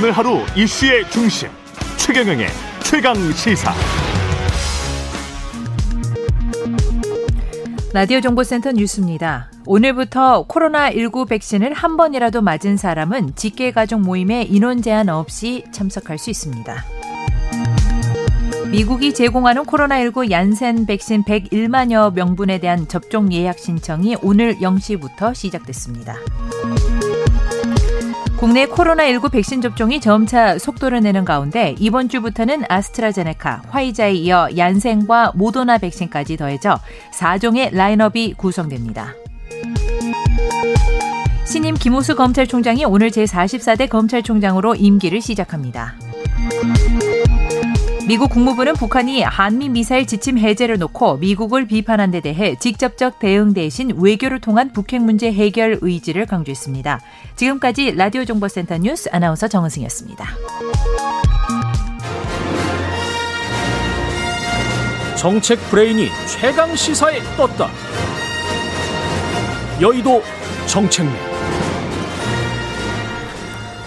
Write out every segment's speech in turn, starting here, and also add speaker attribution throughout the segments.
Speaker 1: 오늘 하루 이슈의 중심 최경영의 최강 시사.
Speaker 2: 라디오 정보센터 뉴스입니다. 오늘부터 코로나19 백신을 한 번이라도 맞은 사람은 직계 가족 모임에 인원 제한 없이 참석할 수 있습니다. 미국이 제공하는 코로나19 얀센 백신 101만여 명분에 대한 접종 예약 신청이 오늘 0시부터 시작됐습니다. 국내 코로나19 백신 접종이 점차 속도를 내는 가운데 이번 주부터는 아스트라제네카, 화이자에 이어 얀센과 모더나 백신까지 더해져 4종의 라인업이 구성됩니다. 신임 김호수 검찰총장이 오늘 제44대 검찰총장으로 임기를 시작합니다. 미국 국무부는 북한이 한미 미사일 지침 해제를 놓고 미국을 비판한 데 대해 직접적 대응 대신 외교를 통한 북핵 문제 해결 의지를 강조했습니다. 지금까지 라디오 정보센터 뉴스 아나운서 정은승이었습니다.
Speaker 3: 정책 브레인이 최강 시사에 떴다. 여의도 정책맨.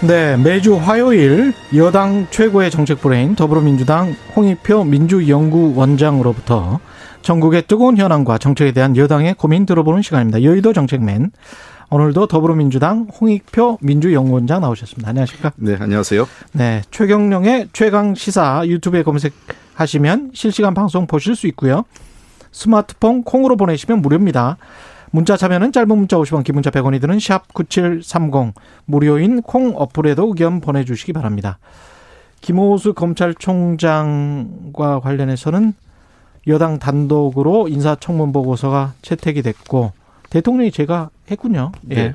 Speaker 4: 네, 매주 화요일 여당 최고의 정책 브레인 더불어민주당 홍익표 민주연구원장으로부터 정국의 뜨거운 현황과 정책에 대한 여당의 고민 들어보는 시간입니다. 여의도 정책맨. 오늘도 더불어민주당 홍익표 민주연구원장 나오셨습니다. 안녕하십니까?
Speaker 5: 네, 안녕하세요.
Speaker 4: 네, 최경령의 최강 시사 유튜브에 검색하시면 실시간 방송 보실 수 있고요. 스마트폰 콩으로 보내시면 무료입니다. 문자 참여는 짧은 문자 50원, 긴 문자 100원이 드는 샵 9730 무료인 콩 어플에도 의견 보내주시기 바랍니다. 김호수 검찰총장과 관련해서는 여당 단독으로 인사청문 보고서가 채택이 됐고 대통령이 제가 했군요. 예.
Speaker 5: 네.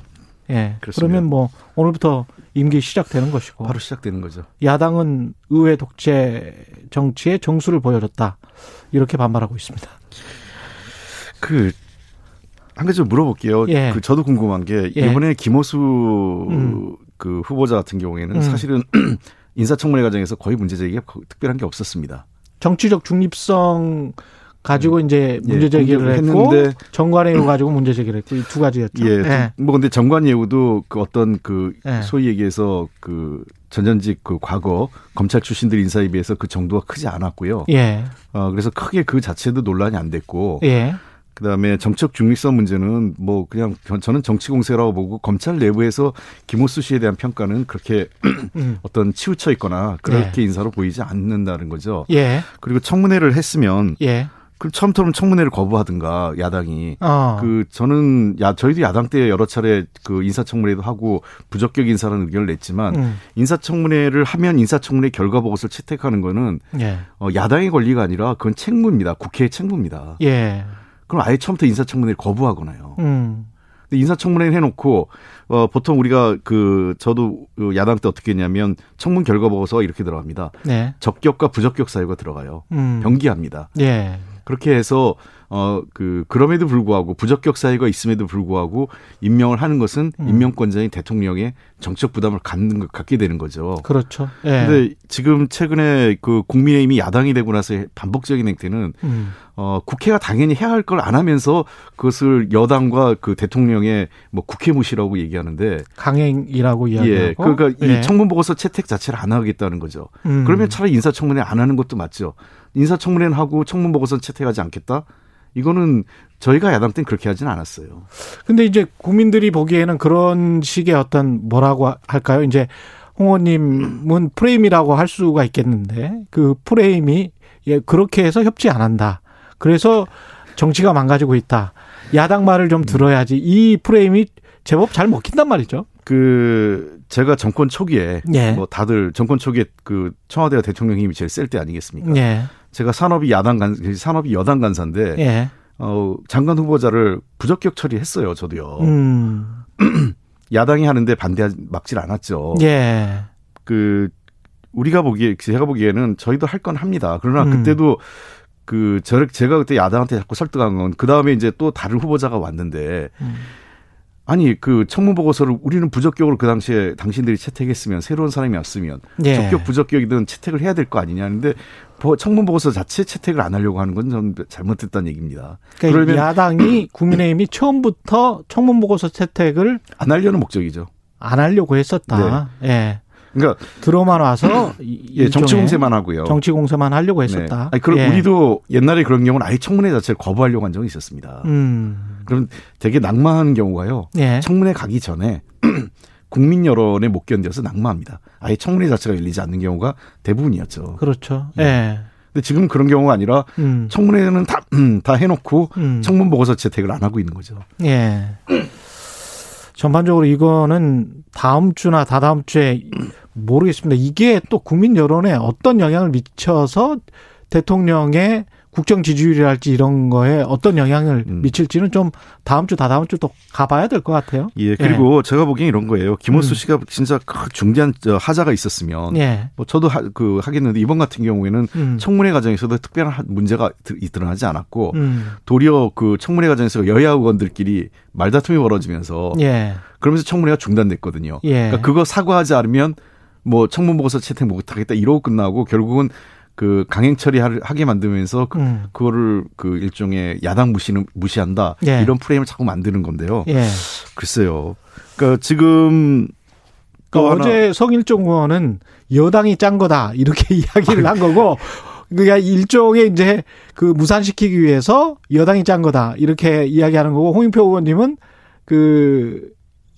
Speaker 4: 예.
Speaker 5: 그렇습니다.
Speaker 4: 그러면 뭐 오늘부터 임기 시작되는 것이고
Speaker 5: 바로 시작되는 거죠.
Speaker 4: 야당은 의회 독재 정치에 정수를 보여줬다. 이렇게 반발하고 있습니다.
Speaker 5: 그, 한 가지 좀 물어볼게요.
Speaker 4: 예.
Speaker 5: 그, 저도 궁금한 게,
Speaker 4: 예.
Speaker 5: 이번에 김호수
Speaker 4: 음.
Speaker 5: 그 후보자 같은 경우에는
Speaker 4: 음.
Speaker 5: 사실은 인사청문회 과정에서 거의 문제 제기가 거- 특별한 게 없었습니다.
Speaker 4: 정치적 중립성 가지고 이제
Speaker 5: 예,
Speaker 4: 문제 제기를
Speaker 5: 공격을
Speaker 4: 했고
Speaker 5: 했는데
Speaker 4: 정관 예우 가지고 문제 제기를 했고 이 두 가지였죠.
Speaker 5: 예. 뭐 근데 정관 예우도 그 어떤 그
Speaker 4: 예.
Speaker 5: 소위 얘기해서 그 전전직 그 과거 검찰 출신들 인사에 비해서 그 정도가 크지 않았고요.
Speaker 4: 예.
Speaker 5: 어, 그래서 크게 그 자체도 논란이 안 됐고.
Speaker 4: 예.
Speaker 5: 그다음에 정책 중립성 문제는 뭐 그냥 저는 정치 공세라고 보고 검찰 내부에서 김호수 씨에 대한 평가는 그렇게
Speaker 4: 음.
Speaker 5: 어떤 치우쳐 있거나 그렇게 인사로 보이지 않는다는 거죠.
Speaker 4: 예.
Speaker 5: 그리고 청문회를 했으면
Speaker 4: 예.
Speaker 5: 그 처음처럼 청문회를 거부하든가 야당이
Speaker 4: 어.
Speaker 5: 그 저는 야 저희도 야당 때 여러 차례 그 인사청문회도 하고 부적격 인사라는 의견을 냈지만
Speaker 4: 음.
Speaker 5: 인사청문회를 하면 인사청문회 결과 보고서를 채택하는 거는
Speaker 4: 예.
Speaker 5: 어, 야당의 권리가 아니라 그건 책무입니다. 국회의 책무입니다.
Speaker 4: 예.
Speaker 5: 그럼 아예 처음부터 인사청문회를 거부하거나요.
Speaker 4: 음.
Speaker 5: 근데 인사청문회를 해놓고 어 보통 우리가 그 저도 그 야당 때 어떻게 했냐면 청문 결과 보고서가 이렇게 들어갑니다.
Speaker 4: 네.
Speaker 5: 적격과 부적격 사유가 들어가요.
Speaker 4: 음.
Speaker 5: 병기합니다.
Speaker 4: 예.
Speaker 5: 그렇게 해서 어 그 그럼에도 불구하고 부적격 사유가 있음에도 불구하고 임명을 하는 것은
Speaker 4: 음.
Speaker 5: 임명권자인 대통령의 정책 부담을 갖는 것 갖게 되는 거죠.
Speaker 4: 그렇죠. 예.
Speaker 5: 근데 지금 최근에 그 국민의힘이 야당이 되고 나서 반복적인 행태는
Speaker 4: 음.
Speaker 5: 어, 국회가 당연히 해야 할 걸 안 하면서 그것을 여당과 그 대통령의 뭐 국회 무시라고 얘기하는데
Speaker 4: 강행이라고 이야기하고
Speaker 5: 예, 그러니까
Speaker 4: 예.
Speaker 5: 이 청문 보고서 채택 자체를 안 하겠다는 거죠.
Speaker 4: 음.
Speaker 5: 그러면 차라리 인사청문회 안 하는 것도 맞죠. 인사청문회는 하고 청문 보고서 채택하지 않겠다. 이거는 저희가 야당 때는 그렇게 하지는 않았어요.
Speaker 4: 근데 이제 국민들이 보기에는 그런 식의 어떤 뭐라고 할까요? 이제 홍호님은 프레임이라고 할 수가 있겠는데 그 프레임이 예 그렇게 해서 협치 안 한다. 그래서 정치가 망가지고 있다. 야당 말을 좀 들어야지. 이 프레임이 제법 잘 먹힌단 말이죠.
Speaker 5: 그 제가 정권 초기에
Speaker 4: 예.
Speaker 5: 뭐 다들 정권 초기에 그 청와대와 대통령 힘이 제일 셀 때 아니겠습니까?
Speaker 4: 예.
Speaker 5: 제가 산업이 야당 간 산업이 여당 간사인데
Speaker 4: 예.
Speaker 5: 어, 장관 후보자를 부적격 처리했어요, 저도요.
Speaker 4: 음.
Speaker 5: 야당이 하는데 반대 막질 않았죠.
Speaker 4: 예.
Speaker 5: 그 우리가 보기에 제가 보기에는 저희도 할 건 합니다. 그러나
Speaker 4: 음.
Speaker 5: 그때도 그 저, 제가 그때 야당한테 자꾸 설득한 건 그 다음에 이제 또 다른 후보자가 왔는데
Speaker 4: 음.
Speaker 5: 아니 그 청문 보고서를 우리는 부적격으로 그 당시에 당신들이 채택했으면 새로운 사람이 왔으면
Speaker 4: 예.
Speaker 5: 적격 부적격이든 채택을 해야 될 거 아니냐 하는데 보- 청문 보고서 자체 채택을 안 하려고 하는 건 좀 잘못됐다는 얘기입니다.
Speaker 4: 그러니까
Speaker 5: 그러면
Speaker 4: 야당이 국민의힘이 처음부터 청문 보고서 채택을
Speaker 5: 안 하려는 목적이죠.
Speaker 4: 안 하려고 했었다. 예.
Speaker 5: 그러니까
Speaker 4: 들어만 와서 이-
Speaker 5: 예, 정치 공세만 하고요.
Speaker 4: 정치 공세만 하려고
Speaker 5: 네.
Speaker 4: 했었다.
Speaker 5: 아니, 그럼
Speaker 4: 예.
Speaker 5: 우리도 옛날에 그런 경우는 아예 청문회 자체를 거부하려고 한 적이 있었습니다.
Speaker 4: 음.
Speaker 5: 그럼 되게 낙마하는 경우가요.
Speaker 4: 예.
Speaker 5: 청문회 가기 전에 국민 여론에 못 견뎌서 낙마합니다. 아예 청문회 자체가 열리지 않는 경우가 대부분이었죠.
Speaker 4: 그렇죠.
Speaker 5: 네.
Speaker 4: 예.
Speaker 5: 근데 지금 그런 경우가 아니라
Speaker 4: 음.
Speaker 5: 청문회는 다, 음, 다 해놓고
Speaker 4: 음.
Speaker 5: 청문 보고서 채택을 안 하고 있는 거죠.
Speaker 4: 예. 전반적으로 이거는 다음 주나 다다음 주에 모르겠습니다. 이게 또 국민 여론에 어떤 영향을 미쳐서 대통령의 국정 지지율이랄지 이런 거에 어떤 영향을
Speaker 5: 음.
Speaker 4: 미칠지는 좀 다음 주 다다음 주 또 가봐야 될 것 같아요.
Speaker 5: 예, 그리고 제가 보기엔 이런 거예요. 김원수
Speaker 4: 음.
Speaker 5: 씨가 진짜 그 중대한 저 하자가 있었으면
Speaker 4: 예.
Speaker 5: 뭐 저도 하, 그 하겠는데 이번 같은 경우에는
Speaker 4: 음.
Speaker 5: 청문회 과정에서도 특별한 하- 문제가 드- 드러나지 않았고
Speaker 4: 음.
Speaker 5: 도리어 그 청문회 과정에서 여야 의원들끼리 말다툼이 벌어지면서
Speaker 4: 예.
Speaker 5: 그러면서 청문회가 중단됐거든요.
Speaker 4: 예.
Speaker 5: 그러니까 그거 사과하지 않으면 뭐 청문 보고서 채택 못하겠다 이러고 끝나고 결국은 그 강행 처리하게 만들면서 그,
Speaker 4: 음.
Speaker 5: 그거를 그 일종의 야당 무시는 무시한다
Speaker 4: 예.
Speaker 5: 이런 프레임을 자꾸 만드는 건데요.
Speaker 4: 예.
Speaker 5: 글쎄요. 그러니까 지금
Speaker 4: 또그
Speaker 5: 하나-
Speaker 4: 어제 성일종 의원은 여당이 짠 거다 이렇게 이야기를 한 거고 그러니까 일종의 이제 그 무산시키기 위해서 여당이 짠 거다 이렇게 이야기하는 거고 홍영표 의원님은 그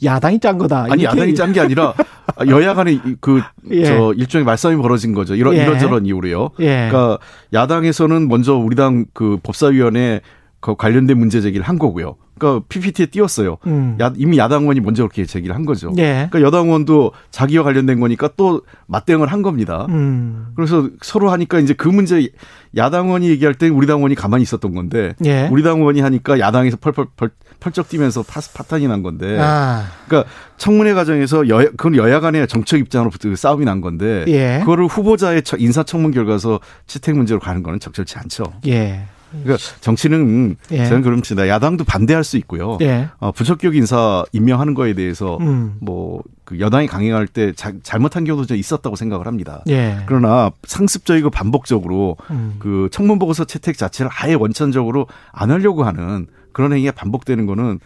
Speaker 4: 야당이 짠 거다
Speaker 5: 아니 야당이 짠 게 아니라 여야 간에 그저
Speaker 4: 예.
Speaker 5: 일종의 말싸움이 벌어진 거죠. 이런
Speaker 4: 예.
Speaker 5: 이런저런 이유로요.
Speaker 4: 예.
Speaker 5: 그러니까 야당에서는 먼저 우리 당 그 법사위원회 그 관련된 문제 제기를 한 거고요. 그러니까 PPT에 띄웠어요.
Speaker 4: 음.
Speaker 5: 야, 이미 야당 의원이 먼저 그렇게 제기를 한 거죠.
Speaker 4: 예.
Speaker 5: 그러니까 여당 의원도 자기와 관련된 거니까 또 맞대응을 한 겁니다.
Speaker 4: 음.
Speaker 5: 그래서 서로 하니까 이제 그 문제 야당 의원이 얘기할 때 우리 당 의원이 가만히 있었던 건데
Speaker 4: 예.
Speaker 5: 우리 당 의원이 하니까 야당에서 펄펄 펄, 펄쩍 뛰면서 파, 파탄이 난 건데
Speaker 4: 아.
Speaker 5: 그러니까 청문회 과정에서 여 그건 여야 간의 정책 입장으로부터 그 싸움이 난 건데
Speaker 4: 예.
Speaker 5: 그거를 후보자의 처- 인사청문 결과서 채택 문제로 가는 거는 적절치 않죠.
Speaker 4: 예.
Speaker 5: 그러니까 정치는
Speaker 4: 예.
Speaker 5: 저는 그렇습니다. 야당도 반대할 수 있고요.
Speaker 4: 예.
Speaker 5: 어, 부적격 인사 임명하는 거에 대해서
Speaker 4: 음.
Speaker 5: 뭐그 여당이 강행할 때 자, 잘못한 경우도 좀 있었다고 생각을 합니다.
Speaker 4: 예.
Speaker 5: 그러나 상습적이고 반복적으로
Speaker 4: 음.
Speaker 5: 그 청문 보고서 채택 자체를 아예 원천적으로 안 하려고 하는 그런 행위가 반복되는 거는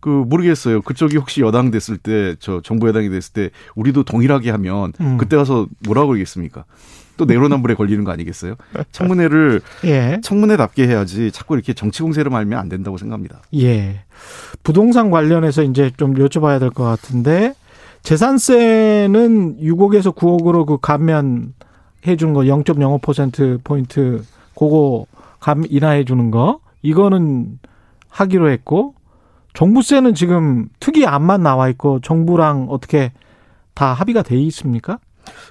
Speaker 5: 그 모르겠어요. 그쪽이 혹시 여당 됐을 때 저 정부 여당이 됐을 때 우리도 동일하게 하면
Speaker 4: 음.
Speaker 5: 그때 가서 뭐라고 그러겠습니까? 또 내로남불에 걸리는 거 아니겠어요? 청문회를
Speaker 4: 예.
Speaker 5: 청문회답게 해야지 자꾸 이렇게 정치 공세를 말면 안 된다고 생각합니다.
Speaker 4: 예. 부동산 관련해서 이제 좀 여쭤봐야 될 것 같은데 재산세는 6억에서 9억으로 그 감면해 주는 거0.05% 포인트 그거 감 인하해 주는 거 이거는 하기로 했고 종부세는 지금 특이 안만 나와 있고 정부랑 어떻게 다 합의가 돼 있습니까?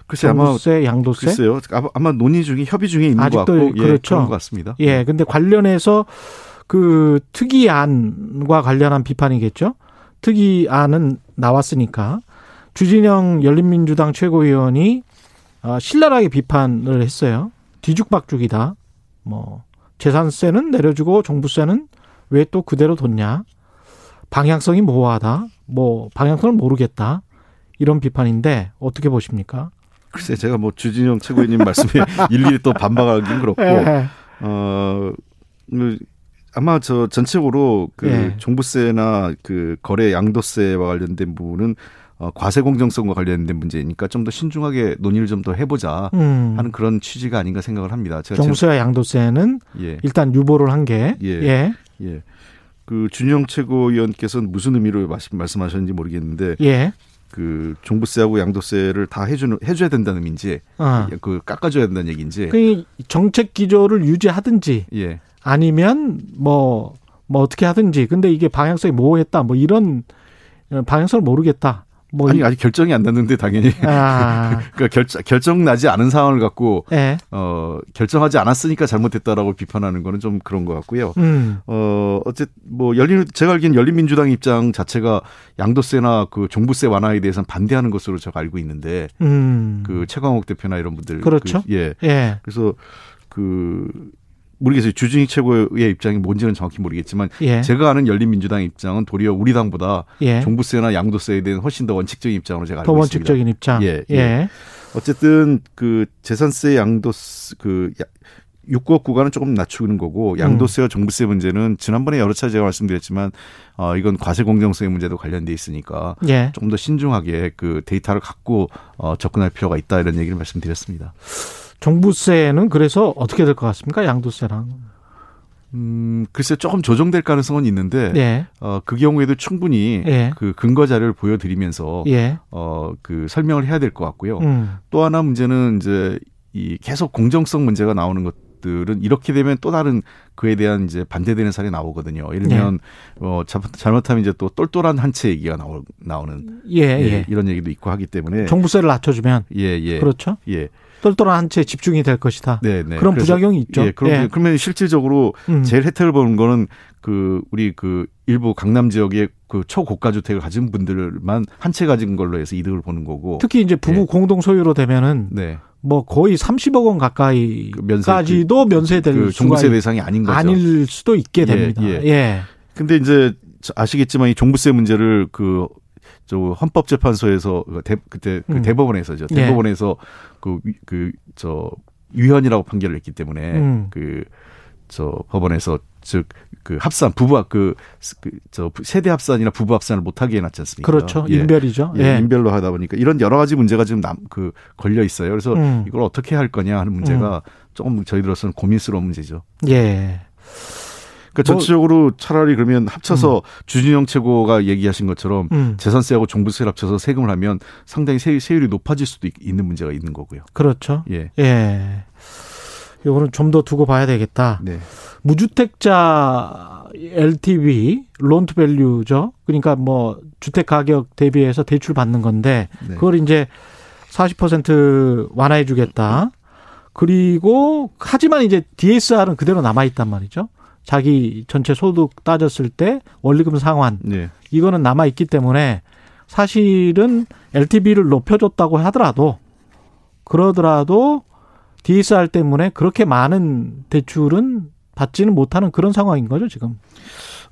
Speaker 5: 글쎄 아마
Speaker 4: 종부세, 양도세?
Speaker 5: 글쎄요. 아마- 아마 논의 중에 협의 중에 있는 것
Speaker 4: 아직도
Speaker 5: 같고 예,
Speaker 4: 그렇죠.
Speaker 5: 그런 것 같습니다.
Speaker 4: 예, 근데 관련해서 그 특이안과 관련한 비판이겠죠. 특이안은 나왔으니까 주진영 열린민주당 최고위원이 아, 신랄하게 비판을 했어요. 뒤죽박죽이다. 뭐 재산세는 내려주고 종부세는 왜 또 그대로 뒀냐? 방향성이 모호하다. 뭐 방향성을 모르겠다. 이런 비판인데 어떻게 보십니까?
Speaker 5: 글쎄 제가 뭐 주진영 최고위원님 말씀에 일일이 또 반박하기는 그렇고
Speaker 4: 예.
Speaker 5: 어 그, 아마 저 전체적으로 그
Speaker 4: 예.
Speaker 5: 종부세나 그 거래 양도세와 관련된 부분은 어, 과세 공정성과 관련된 문제니까 좀 더 신중하게 논의를 좀 더 해보자
Speaker 4: 음.
Speaker 5: 하는 그런 취지가 아닌가 생각을 합니다. 제가
Speaker 4: 종부세와 양도세는
Speaker 5: 예,
Speaker 4: 일단 유보를 한 게.
Speaker 5: 예.
Speaker 4: 예.
Speaker 5: 예. 그 준영 최고위원께서는 무슨 의미로 말씀- 말씀하셨는지 모르겠는데
Speaker 4: 예.
Speaker 5: 그 종부세하고 양도세를 다 해주는 해줘야 된다는 의미인지
Speaker 4: 어.
Speaker 5: 그 깎아줘야 된다는 얘기인지
Speaker 4: 그 정책 기조를 유지하든지
Speaker 5: 예
Speaker 4: 아니면 뭐, 뭐 어떻게 하든지. 근데 이게 방향성이 모호했다. 뭐 이런 어, 방향성을 모르겠다. 뭐.
Speaker 5: 아니
Speaker 4: 이-
Speaker 5: 아직 결정이 안 났는데 당연히
Speaker 4: 아.
Speaker 5: 그러니까 결정 결정 나지 않은 상황을 갖고
Speaker 4: 예.
Speaker 5: 어 결정하지 않았으니까 잘못했다라고 비판하는 거는 좀 그런 것 같고요.
Speaker 4: 음.
Speaker 5: 어 어쨌 뭐 열린 제가 알기엔 열린민주당 입장 자체가 양도세나 그 종부세 완화에 대해서는 반대하는 것으로 제가 알고 있는데
Speaker 4: 음.
Speaker 5: 그 최광욱 대표나 이런 분들
Speaker 4: 그렇죠.
Speaker 5: 그, 예
Speaker 4: 예.
Speaker 5: 그래서 그 모르겠어요 주진희 최고의 입장이 뭔지는 정확히 모르겠지만
Speaker 4: 예.
Speaker 5: 제가 아는 열린민주당 입장은 도리어 우리 당보다
Speaker 4: 예.
Speaker 5: 종부세나 양도세에 대한 훨씬 더 원칙적인 입장으로 제가
Speaker 4: 더
Speaker 5: 알고 있습니다.
Speaker 4: 원칙적인 입장.
Speaker 5: 예,
Speaker 4: 예.
Speaker 5: 예. 어쨌든 그 재산세 양도세 그 야- 6억 구간은 조금 낮추는 거고 양도세와 종부세 문제는 지난번에 여러 차례 제가 말씀드렸지만 어 이건 과세 공정성의 문제도 관련돼 있으니까
Speaker 4: 예.
Speaker 5: 조금 더 신중하게 그 데이터를 갖고 어 접근할 필요가 있다 이런 얘기를 말씀드렸습니다.
Speaker 4: 종부세는 그래서 어떻게 될 것 같습니까? 양도세랑.
Speaker 5: 음, 글쎄 조금 조정될 가능성은 있는데
Speaker 4: 예.
Speaker 5: 어, 그 경우에도 충분히
Speaker 4: 예.
Speaker 5: 그 근거 자료를 보여 드리면서
Speaker 4: 예.
Speaker 5: 어, 그 설명을 해야 될 것 같고요.
Speaker 4: 음.
Speaker 5: 또 하나 문제는 이제 이 계속 공정성 문제가 나오는 것 들은 이렇게 되면 또 다른 그에 대한 이제 반대되는 사례 나오거든요. 예를 들면 어 자- 잘못하면 이제 또 똘똘한 한 채 얘기가 나오, 나오는
Speaker 4: 예,
Speaker 5: 예,
Speaker 4: 예.
Speaker 5: 이런 얘기도 있고 하기 때문에
Speaker 4: 종부세를 낮춰주면
Speaker 5: 예, 예.
Speaker 4: 그렇죠.
Speaker 5: 예.
Speaker 4: 똘똘한 한채 집중이 될 것이다.
Speaker 5: 네, 네.
Speaker 4: 그런 부작용이 있죠.
Speaker 5: 예, 그럼
Speaker 4: 예.
Speaker 5: 그러면 실질적으로
Speaker 4: 음.
Speaker 5: 제일 혜택을 보는 거는 그 우리 그 일부 강남 지역의 그 초고가 주택을 가진 분들만 한 채 가진 걸로 해서 이득을 보는 거고.
Speaker 4: 특히 이제 부부
Speaker 5: 예.
Speaker 4: 공동 소유로 되면은
Speaker 5: 네.
Speaker 4: 뭐 거의 30억 원 가까이까지도
Speaker 5: 그 면세,
Speaker 4: 면세될
Speaker 5: 그 종부세
Speaker 4: 있-
Speaker 5: 대상이 아닌 거죠.
Speaker 4: 아닐 수도 있게
Speaker 5: 예,
Speaker 4: 됩니다.
Speaker 5: 예.
Speaker 4: 예.
Speaker 5: 근데 이제 저 아시겠지만 이 종부세 문제를 그 저 헌법재판소에서 그 대, 그때 그
Speaker 4: 음.
Speaker 5: 대법원에서죠.
Speaker 4: 예.
Speaker 5: 대법원에서 그그저 위헌이라고 판결을 했기 때문에
Speaker 4: 음.
Speaker 5: 그저 법원에서 즉 그 합산 부부 그저 세대 합산이나 부부 합산을 못 하게 해놨지 않습니까?
Speaker 4: 그렇죠.
Speaker 5: 예.
Speaker 4: 인별이죠.
Speaker 5: 예,
Speaker 4: 예.
Speaker 5: 인별로 하다 보니까 이런 여러 가지 문제가 지금 남 그 걸려 있어요. 그래서
Speaker 4: 음.
Speaker 5: 이걸 어떻게 할 거냐 하는 문제가 조금 저희들로서는 고민스러운 문제죠.
Speaker 4: 예.
Speaker 5: 그러니까
Speaker 4: 뭐-
Speaker 5: 전체적으로 차라리 그러면 합쳐서 주진영 최고가 얘기하신 것처럼
Speaker 4: 음.
Speaker 5: 재산세하고 종부세를 합쳐서 세금을 하면 상당히 세, 세율이 높아질 수도 있, 는 문제가 있는 거고요.
Speaker 4: 그렇죠.
Speaker 5: 예.
Speaker 4: 예. 요거는 좀 더 두고 봐야 되겠다.
Speaker 5: 네.
Speaker 4: 무주택자 LTV 론투 밸류죠. 그러니까 뭐 주택 가격 대비해서 대출 받는 건데
Speaker 5: 네.
Speaker 4: 그걸 이제 40% 완화해 주겠다. 그리고 하지만 이제 DSR은 그대로 남아 있단 말이죠. 자기 전체 소득 따졌을 때 원리금 상환
Speaker 5: 네.
Speaker 4: 이거는 남아 있기 때문에 사실은 LTV를 높여줬다고 하더라도 그러더라도 DSR 때문에 그렇게 많은 대출은 받지는 못하는 그런 상황인 거죠 지금.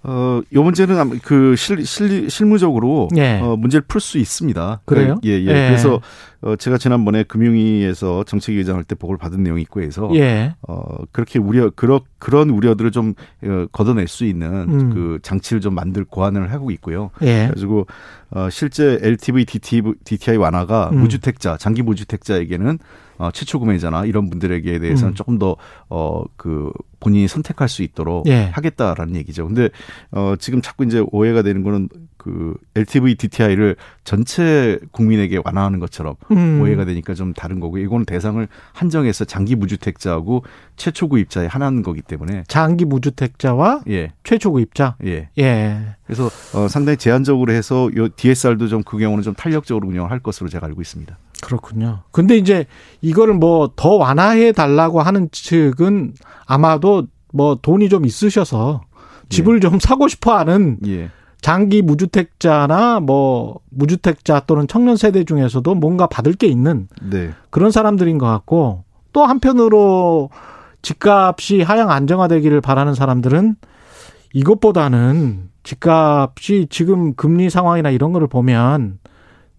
Speaker 5: 어, 요 문제는 아마 그 실, 실, 실무적으로
Speaker 4: 예.
Speaker 5: 어, 문제를 풀 수 있습니다.
Speaker 4: 그래요?
Speaker 5: 예, 예.
Speaker 4: 예.
Speaker 5: 그래서 어, 제가 지난번에 금융위에서 정책위 의장할 때 보고를 받은 내용이 있고 해서
Speaker 4: 예.
Speaker 5: 어, 그렇게 우려, 그런, 그런 우려들을 좀 어, 걷어낼 수 있는
Speaker 4: 음.
Speaker 5: 그 장치를 좀 만들 고안을 하고 있고요.
Speaker 4: 예.
Speaker 5: 그래가지고 어, 실제 LTV, DTV, DTI 완화가
Speaker 4: 음.
Speaker 5: 무주택자, 장기 무주택자에게는 어, 최초 구매자나 이런 분들에게 대해서는
Speaker 4: 음.
Speaker 5: 조금 더 어, 그 본인이 선택할 수 있도록
Speaker 4: 예.
Speaker 5: 하겠다라는 얘기죠. 근데 어, 지금 자꾸 이제 오해가 되는 거는 그 LTV, DTI를 전체 국민에게 완화하는 것처럼
Speaker 4: 음.
Speaker 5: 오해가 되니까 좀 다른 거고 이거는 대상을 한정해서 장기 무주택자하고 최초 구입자에 하나는 거기 때문에
Speaker 4: 장기 무주택자와
Speaker 5: 예,
Speaker 4: 최초 구입자.
Speaker 5: 예.
Speaker 4: 예.
Speaker 5: 그래서 어, 상당히 제한적으로 해서 요 DSR도 좀 그 경우는 좀 탄력적으로 운영을 할 것으로 제가 알고 있습니다.
Speaker 4: 그렇군요. 근데 이제 이거를 뭐 더 완화해 달라고 하는 측은 아마도 뭐 돈이 좀 있으셔서 집을 좀 사고 싶어 하는
Speaker 5: 예.
Speaker 4: 장기 무주택자나 뭐 무주택자 또는 청년 세대 중에서도 뭔가 받을 게 있는
Speaker 5: 네.
Speaker 4: 그런 사람들인 것 같고 또 한편으로 집값이 하향 안정화되기를 바라는 사람들은 이것보다는 집값이 지금 금리 상황이나 이런 거를 보면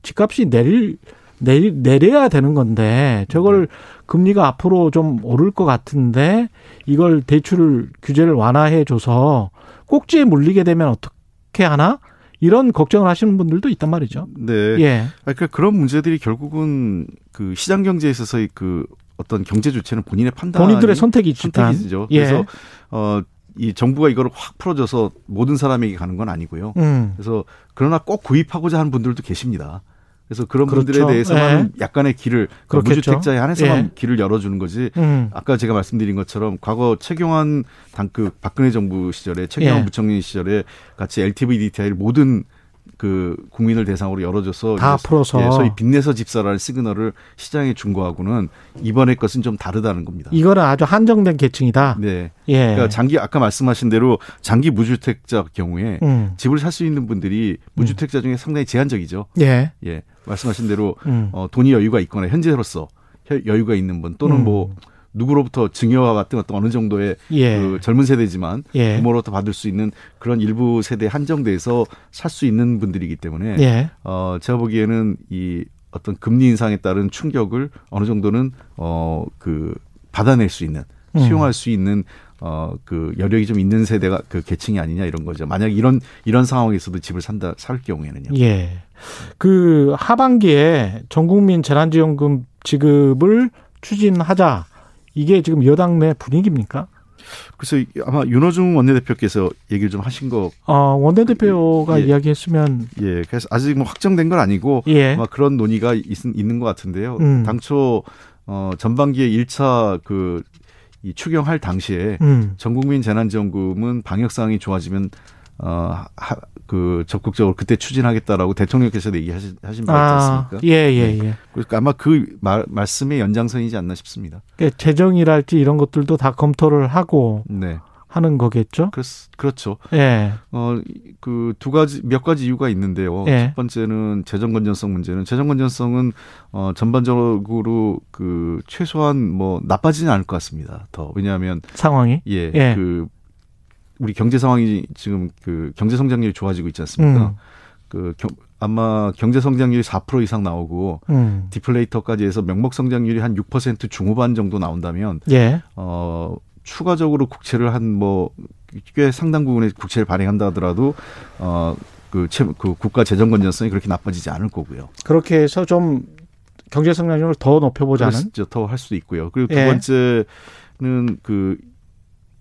Speaker 4: 집값이 내릴 내 내려야 되는 건데 저걸 금리가 앞으로 좀 오를 것 같은데 이걸 대출 규제를 완화해 줘서 꼭지에 물리게 되면 어떻게 하나 이런 걱정을 하시는 분들도 있단 말이죠.
Speaker 5: 네.
Speaker 4: 예.
Speaker 5: 아, 그러니까 그런 문제들이 결국은 그 시장 경제에 있어서의 그 어떤 경제 주체는 본인의 판단
Speaker 4: 본인들의 선택이.
Speaker 5: 선택이죠.
Speaker 4: 예.
Speaker 5: 그래서 어, 이 정부가 이거를 확 풀어줘서 모든 사람에게 가는 건 아니고요.
Speaker 4: 음.
Speaker 5: 그래서 그러나 꼭 구입하고자 하는 분들도 계십니다. 그래서 그런
Speaker 4: 그렇죠.
Speaker 5: 분들에 대해서만 약간의 길을 그
Speaker 4: 그렇겠죠.
Speaker 5: 무주택자에 한해서만
Speaker 4: 예.
Speaker 5: 길을 열어주는 거지.
Speaker 4: 음.
Speaker 5: 아까 제가 말씀드린 것처럼 과거 최경환 당그 박근혜 정부 시절에 최경환
Speaker 4: 예.
Speaker 5: 부총리 시절에 같이 LTV DTI를 모든 그 국민을 대상으로 열어줘서
Speaker 4: 다 풀어서.
Speaker 5: 예, 소위 빚내서 집사라는 시그널을 시장에 준 거하고는 이번의 것은 좀 다르다는 겁니다.
Speaker 4: 이거는 아주 한정된 계층이다.
Speaker 5: 네.
Speaker 4: 예.
Speaker 5: 그러니까 장기 아까 말씀하신 대로 장기 무주택자 경우에
Speaker 4: 음.
Speaker 5: 집을 살 수 있는 분들이 무주택자 중에 상당히 제한적이죠.
Speaker 4: 예.
Speaker 5: 예. 말씀하신 대로
Speaker 4: 음.
Speaker 5: 어, 돈이 여유가 있거나 현재로서 혀- 여유가 있는 분 또는
Speaker 4: 음.
Speaker 5: 뭐 누구로부터 증여와 같은 어떤 어느 정도의
Speaker 4: 예.
Speaker 5: 그 젊은 세대지만
Speaker 4: 예.
Speaker 5: 부모로부터 받을 수 있는 그런 일부 세대에 한정돼서 살 수 있는 분들이기 때문에
Speaker 4: 예.
Speaker 5: 어 제가 보기에는 이 어떤 금리 인상에 따른 충격을 어느 정도는 어 그 받아낼 수 있는
Speaker 4: 음.
Speaker 5: 수용할 수 있는 어 그 여력이 좀 있는 세대가 그 계층이 아니냐 이런 거죠. 만약 이런 이런 상황에서도 집을 산다 살 경우에는요.
Speaker 4: 예. 그 하반기에 전국민 재난지원금 지급을 추진하자. 이게 지금 여당 내 분위기입니까?
Speaker 5: 그래서 아마 윤호중 원내대표께서 얘기를 좀 하신 거
Speaker 4: 어, 원내대표가
Speaker 5: 예.
Speaker 4: 이야기했으면
Speaker 5: 예, 그래서 아직 뭐 확정된 건 아니고
Speaker 4: 예.
Speaker 5: 아마 그런 논의가 있, 있는 것 같은데요.
Speaker 4: 음.
Speaker 5: 당초 어 전반기에 1차 그 이 추경할 당시에
Speaker 4: 음.
Speaker 5: 전국민 재난지원금은 방역 상황이 좋아지면 어 그 적극적으로 그때 추진하겠다라고 대통령께서 얘기하신 하신 바 있지
Speaker 4: 아,
Speaker 5: 않습니까?
Speaker 4: 예, 예, 예.
Speaker 5: 그러니까 아마 그 말, 말씀의 연장선이지 않나 싶습니다.
Speaker 4: 그러니까 재정이랄지 이런 것들도 다 검토를 하고
Speaker 5: 네,
Speaker 4: 하는 거겠죠?
Speaker 5: 그렇, 그렇죠.
Speaker 4: 예.
Speaker 5: 어, 그 두 가지, 몇 가지 이유가 있는데요.
Speaker 4: 예.
Speaker 5: 첫 번째는 재정 건전성 문제는 재정 건전성은 어, 전반적으로 그 최소한 뭐 나빠지는 않을 것 같습니다. 더. 왜냐하면
Speaker 4: 상황이.
Speaker 5: 예,
Speaker 4: 예.
Speaker 5: 그 우리 경제 상황이 지금 그 경제 성장률이 좋아지고 있지 않습니까?
Speaker 4: 음.
Speaker 5: 그 경, 아마 경제 성장률이 4% 이상 나오고
Speaker 4: 음.
Speaker 5: 디플레이터까지 해서 명목 성장률이 한 6% 중후반 정도 나온다면
Speaker 4: 예.
Speaker 5: 어, 추가적으로 국채를 한 뭐 꽤 상당 부분의 국채를 발행한다 하더라도 어, 그, 채, 그 국가 재정 건전성이 그렇게 나빠지지 않을 거고요.
Speaker 4: 그렇게 해서 좀 경제 성장률을 더 높여보자는.
Speaker 5: 더할 수도 있고요. 그리고 두
Speaker 4: 예.
Speaker 5: 번째는 그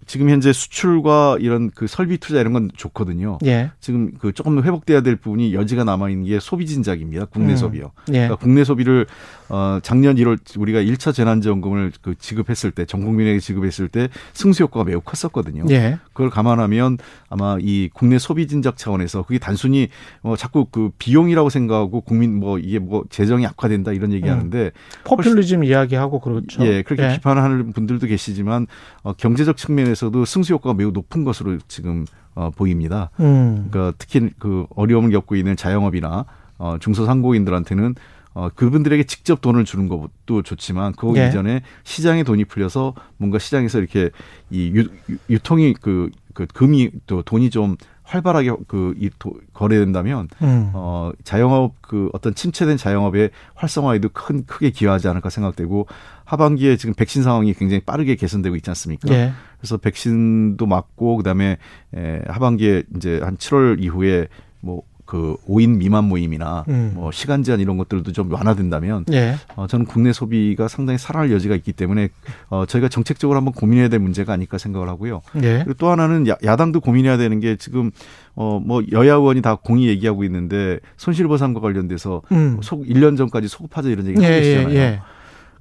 Speaker 5: 지금 현재 수출과 이런 그 설비 투자 이런 건 좋거든요.
Speaker 4: 예.
Speaker 5: 지금 그 조금 회복돼야 될 부분이 여지가 남아 있는 게 소비 진작입니다. 국내
Speaker 4: 음.
Speaker 5: 소비요.
Speaker 4: 예.
Speaker 5: 그러니까 국내 소비를 어 작년 1월 우리가 1차 재난 지원금을 그 지급했을 때 전 국민에게 지급했을 때 승수 효과가 매우 컸었거든요.
Speaker 4: 예.
Speaker 5: 그걸 감안하면 아마 이 국내 소비 진작 차원에서 그게 단순히 어 자꾸 그 비용이라고 생각하고 국민 뭐 이게 뭐 재정이 악화된다 이런 얘기하는데
Speaker 4: 포퓰리즘 이야기하고 그렇죠.
Speaker 5: 예 그렇게 비판하는 분들도 계시지만 어 경제적 측면에서 도 승수 효과가 매우 높은 것으로 지금 어 보입니다.
Speaker 4: 음.
Speaker 5: 그러니까 특히 그 어려움을 겪고 있는 자영업이나 어 중소상공인들한테는 어 그분들에게 직접 돈을 주는 것도 좋지만 그
Speaker 4: 예.
Speaker 5: 이전에 시장에 돈이 풀려서 뭔가 시장에서 이렇게 이 유, 유- 유통이 그, 그 금이 또 돈이 좀 활발하게 그 이 거래된다면
Speaker 4: 음.
Speaker 5: 어 자영업 그 어떤 침체된 자영업의 활성화에도 큰 크게 기여하지 않을까 생각되고 하반기에 지금 백신 상황이 굉장히 빠르게 개선되고 있지 않습니까?
Speaker 4: 예.
Speaker 5: 그래서 백신도 맞고 그다음에 에, 하반기에 이제 한 7월 이후에 뭐 그 5인 미만 모임이나
Speaker 4: 음.
Speaker 5: 뭐 시간 제한 이런 것들도 좀 완화된다면
Speaker 4: 예.
Speaker 5: 어, 저는 국내 소비가 상당히 살아날 여지가 있기 때문에 어, 저희가 정책적으로 한번 고민해야 될 문제가 아닐까 생각을 하고요.
Speaker 4: 예.
Speaker 5: 그리고 또 하나는 야, 야당도 고민해야 되는 게 지금 어, 뭐 여야 의원이 다 공의 얘기하고 있는데 손실보상과 관련돼서
Speaker 4: 음.
Speaker 5: 소, 1년 전까지 소급하자 이런 얘기
Speaker 4: 예,
Speaker 5: 하고
Speaker 4: 예,
Speaker 5: 계시잖아요.
Speaker 4: 예.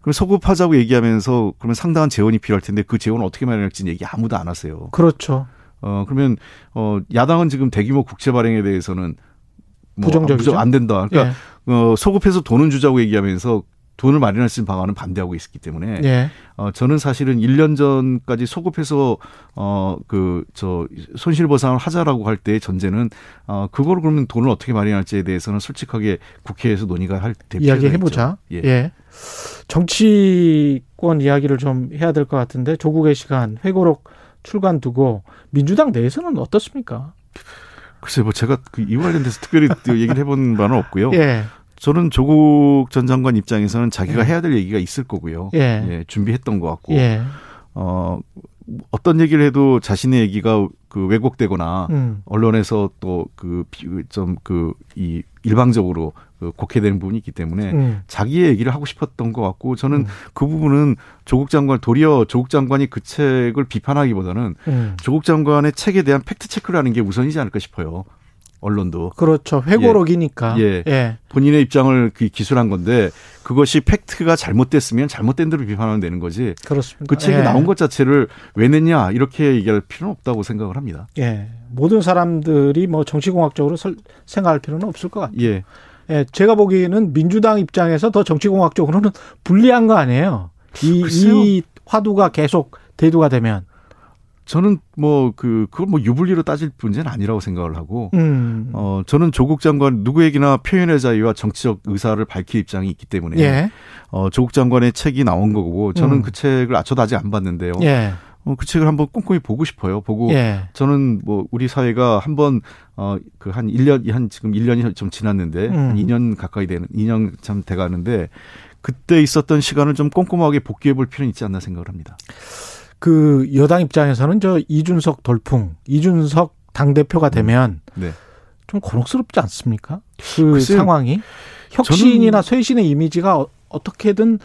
Speaker 5: 그럼 소급하자고 얘기하면서 그러면 상당한 재원이 필요할 텐데 그 재원을 어떻게 마련할지는 얘기 아무도 안 하세요.
Speaker 4: 그렇죠.
Speaker 5: 어 그러면 어 야당은 지금 대규모 국채 발행에 대해서는 뭐
Speaker 4: 부정적이죠?
Speaker 5: 안 된다. 그러니까
Speaker 4: 예.
Speaker 5: 어 소급해서 돈은 주자고 얘기하면서 돈을 마련할 수 있는 방안은 반대하고 있기 때문에
Speaker 4: 예.
Speaker 5: 어 저는 사실은 1년 전까지 소급해서 어 그 저 손실 보상을 하자라고 할 때의 전제는 어 그거를 그러면 돈을 어떻게 마련할지에 대해서는 솔직하게 국회에서 논의가 할때
Speaker 4: 이야기 해 보자.
Speaker 5: 예.
Speaker 4: 예. 정치권 이야기를 좀 해야 될 것 같은데 조국의 시간 회고록 출간 두고 민주당 내에서는 어떻습니까?
Speaker 5: 글쎄 뭐 제가 그 이와 관련돼서 특별히 또 얘기를 해본 바는 없고요.
Speaker 4: 예.
Speaker 5: 저는 조국 전 장관 입장에서는 자기가
Speaker 4: 예.
Speaker 5: 해야 될 얘기가 있을 거고요.
Speaker 4: 예.
Speaker 5: 준비했던 것 같고
Speaker 4: 예.
Speaker 5: 어 어떤 얘기를 해도 자신의 얘기가 그 왜곡되거나
Speaker 4: 음.
Speaker 5: 언론에서 또 그 좀 그 이 일방적으로 그 곡해되는 부분이 있기 때문에
Speaker 4: 음.
Speaker 5: 자기의 얘기를 하고 싶었던 것 같고 저는
Speaker 4: 음.
Speaker 5: 그 부분은 조국 장관 도리어 조국 장관이 그 책을 비판하기보다는
Speaker 4: 음.
Speaker 5: 조국 장관의 책에 대한 팩트 체크를 하는 게 우선이지 않을까 싶어요. 언론도
Speaker 4: 그렇죠. 회고록이니까.
Speaker 5: 예.
Speaker 4: 예.
Speaker 5: 본인의 입장을 그 기술한 건데 그것이 팩트가 잘못됐으면 잘못된 대로 비판하면 되는 거지.
Speaker 4: 그렇습니다.
Speaker 5: 그 책이
Speaker 4: 예.
Speaker 5: 나온 것 자체를 왜 냈냐 이렇게 얘기할 필요는 없다고 생각을 합니다.
Speaker 4: 예. 모든 사람들이 뭐 정치공학적으로 설- 생각할 필요는 없을 것 같아요.
Speaker 5: 예.
Speaker 4: 예, 제가 보기에는 민주당 입장에서 더 정치공학적으로는 불리한 거 아니에요. 이,
Speaker 5: 글쎄요.
Speaker 4: 이 화두가 계속 대두가 되면.
Speaker 5: 저는 뭐 그 그걸 뭐 유불리로 따질 문제는 아니라고 생각을 하고
Speaker 4: 음.
Speaker 5: 어 저는 조국 장관 누구에게나 표현의 자유와 정치적 의사를 밝힐 입장이 있기 때문에
Speaker 4: 예.
Speaker 5: 어 조국 장관의 책이 나온 거고 저는
Speaker 4: 음.
Speaker 5: 그 책을 아, 저도 아직 안 봤는데요.
Speaker 4: 예.
Speaker 5: 어, 그 책을 한번 꼼꼼히 보고 싶어요. 보고
Speaker 4: 예.
Speaker 5: 저는 뭐 우리 사회가 한번 어그 한 1년 한 지금 1년이 좀 지났는데
Speaker 4: 음.
Speaker 5: 한 2년 가까이 되는 2년 참 돼 가는데 그때 있었던 시간을 좀 꼼꼼하게 복귀해 볼 필요는 있지 않나 생각을 합니다.
Speaker 4: 그 여당 입장에서는 저 이준석 돌풍, 이준석 당 대표가 되면
Speaker 5: 네.
Speaker 4: 좀 곤혹스럽지 않습니까? 그
Speaker 5: 글쎄요.
Speaker 4: 상황이 혁신이나 쇄신의 이미지가 어- 어떻게든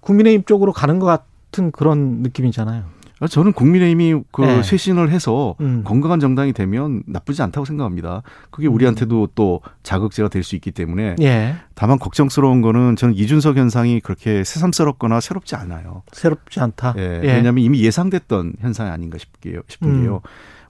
Speaker 4: 국민의힘 쪽으로 가는 것 같은 그런 느낌이잖아요.
Speaker 5: 아, 저는 국민의힘이 그
Speaker 4: 네.
Speaker 5: 쇄신을 해서
Speaker 4: 음.
Speaker 5: 건강한 정당이 되면 나쁘지 않다고 생각합니다. 그게 우리한테도 또 자극제가 될 수 있기 때문에
Speaker 4: 예,
Speaker 5: 다만 걱정스러운 거는 저는 이준석 현상이 그렇게 새삼스럽거나 새롭지 않아요.
Speaker 4: 새롭지 않다.
Speaker 5: 예, 왜냐하면 이미 예상됐던 현상이 아닌가 싶게요. 싶은
Speaker 4: 음.
Speaker 5: 게요.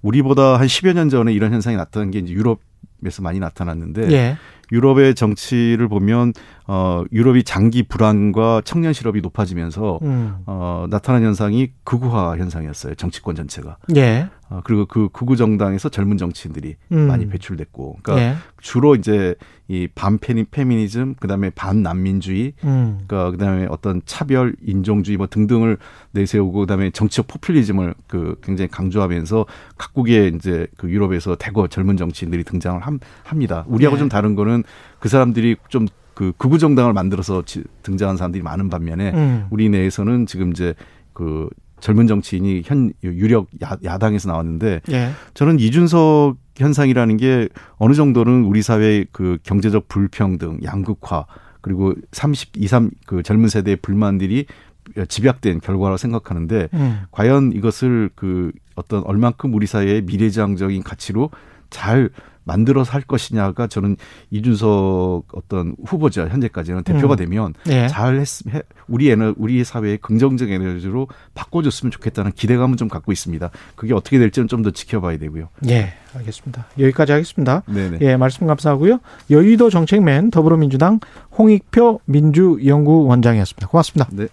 Speaker 5: 우리보다 한 10여 년 전에 이런 현상이 나타난 게 이제 유럽 에서 많이 나타났는데
Speaker 4: 예,
Speaker 5: 유럽의 정치를 보면 어 유럽이 장기 불안과 청년 실업이 높아지면서
Speaker 4: 음,
Speaker 5: 어 나타난 현상이 극우화 현상이었어요. 정치권 전체가.
Speaker 4: 예,
Speaker 5: 어, 그리고 그 극우 정당에서 젊은 정치인들이
Speaker 4: 음.
Speaker 5: 많이 배출됐고, 그러니까
Speaker 4: 예,
Speaker 5: 주로 이제 이 반페니 페미니즘, 그다음에 반난민주의,
Speaker 4: 음,
Speaker 5: 그러니까 그다음에 어떤 차별, 인종주의 뭐 등등을 내세우고, 그다음에 정치적 포퓰리즘을 그 굉장히 강조하면서 각국의 이제 그 유럽에서 대거 젊은 정치인들이 등장을 함, 합니다. 우리하고
Speaker 4: 예.
Speaker 5: 좀 다른 거는 그 사람들이 좀그 극우 정당을 만들어서 지- 등장한 사람들이 많은 반면에
Speaker 4: 음,
Speaker 5: 우리 내에서는 지금 이제 그 젊은 정치인이 현 유력 야, 야당에서 나왔는데
Speaker 4: 예,
Speaker 5: 저는 이준석 현상이라는 게 어느 정도는 우리 사회의 그 경제적 불평등, 양극화 그리고 30, 23, 그 젊은 세대의 불만들이 집약된 결과라고 생각하는데
Speaker 4: 음,
Speaker 5: 과연 이것을 그 어떤 얼만큼 우리 사회의 미래지향적인 가치로 잘 만들어서 할 것이냐가 저는 이준석 어떤 후보자 현재까지는 대표가
Speaker 4: 음.
Speaker 5: 되면
Speaker 4: 예.
Speaker 5: 잘 했, 해, 우리 에너, 우리 사회의 긍정적 에너지로 바꿔줬으면 좋겠다는 기대감은 좀 갖고 있습니다. 그게 어떻게 될지는 좀 더 지켜봐야 되고요.
Speaker 4: 예, 알겠습니다. 여기까지 하겠습니다.
Speaker 5: 네네.
Speaker 4: 예, 말씀 감사하고요. 여의도 정책맨 더불어민주당 홍익표 민주연구원장이었습니다. 고맙습니다.
Speaker 5: 네.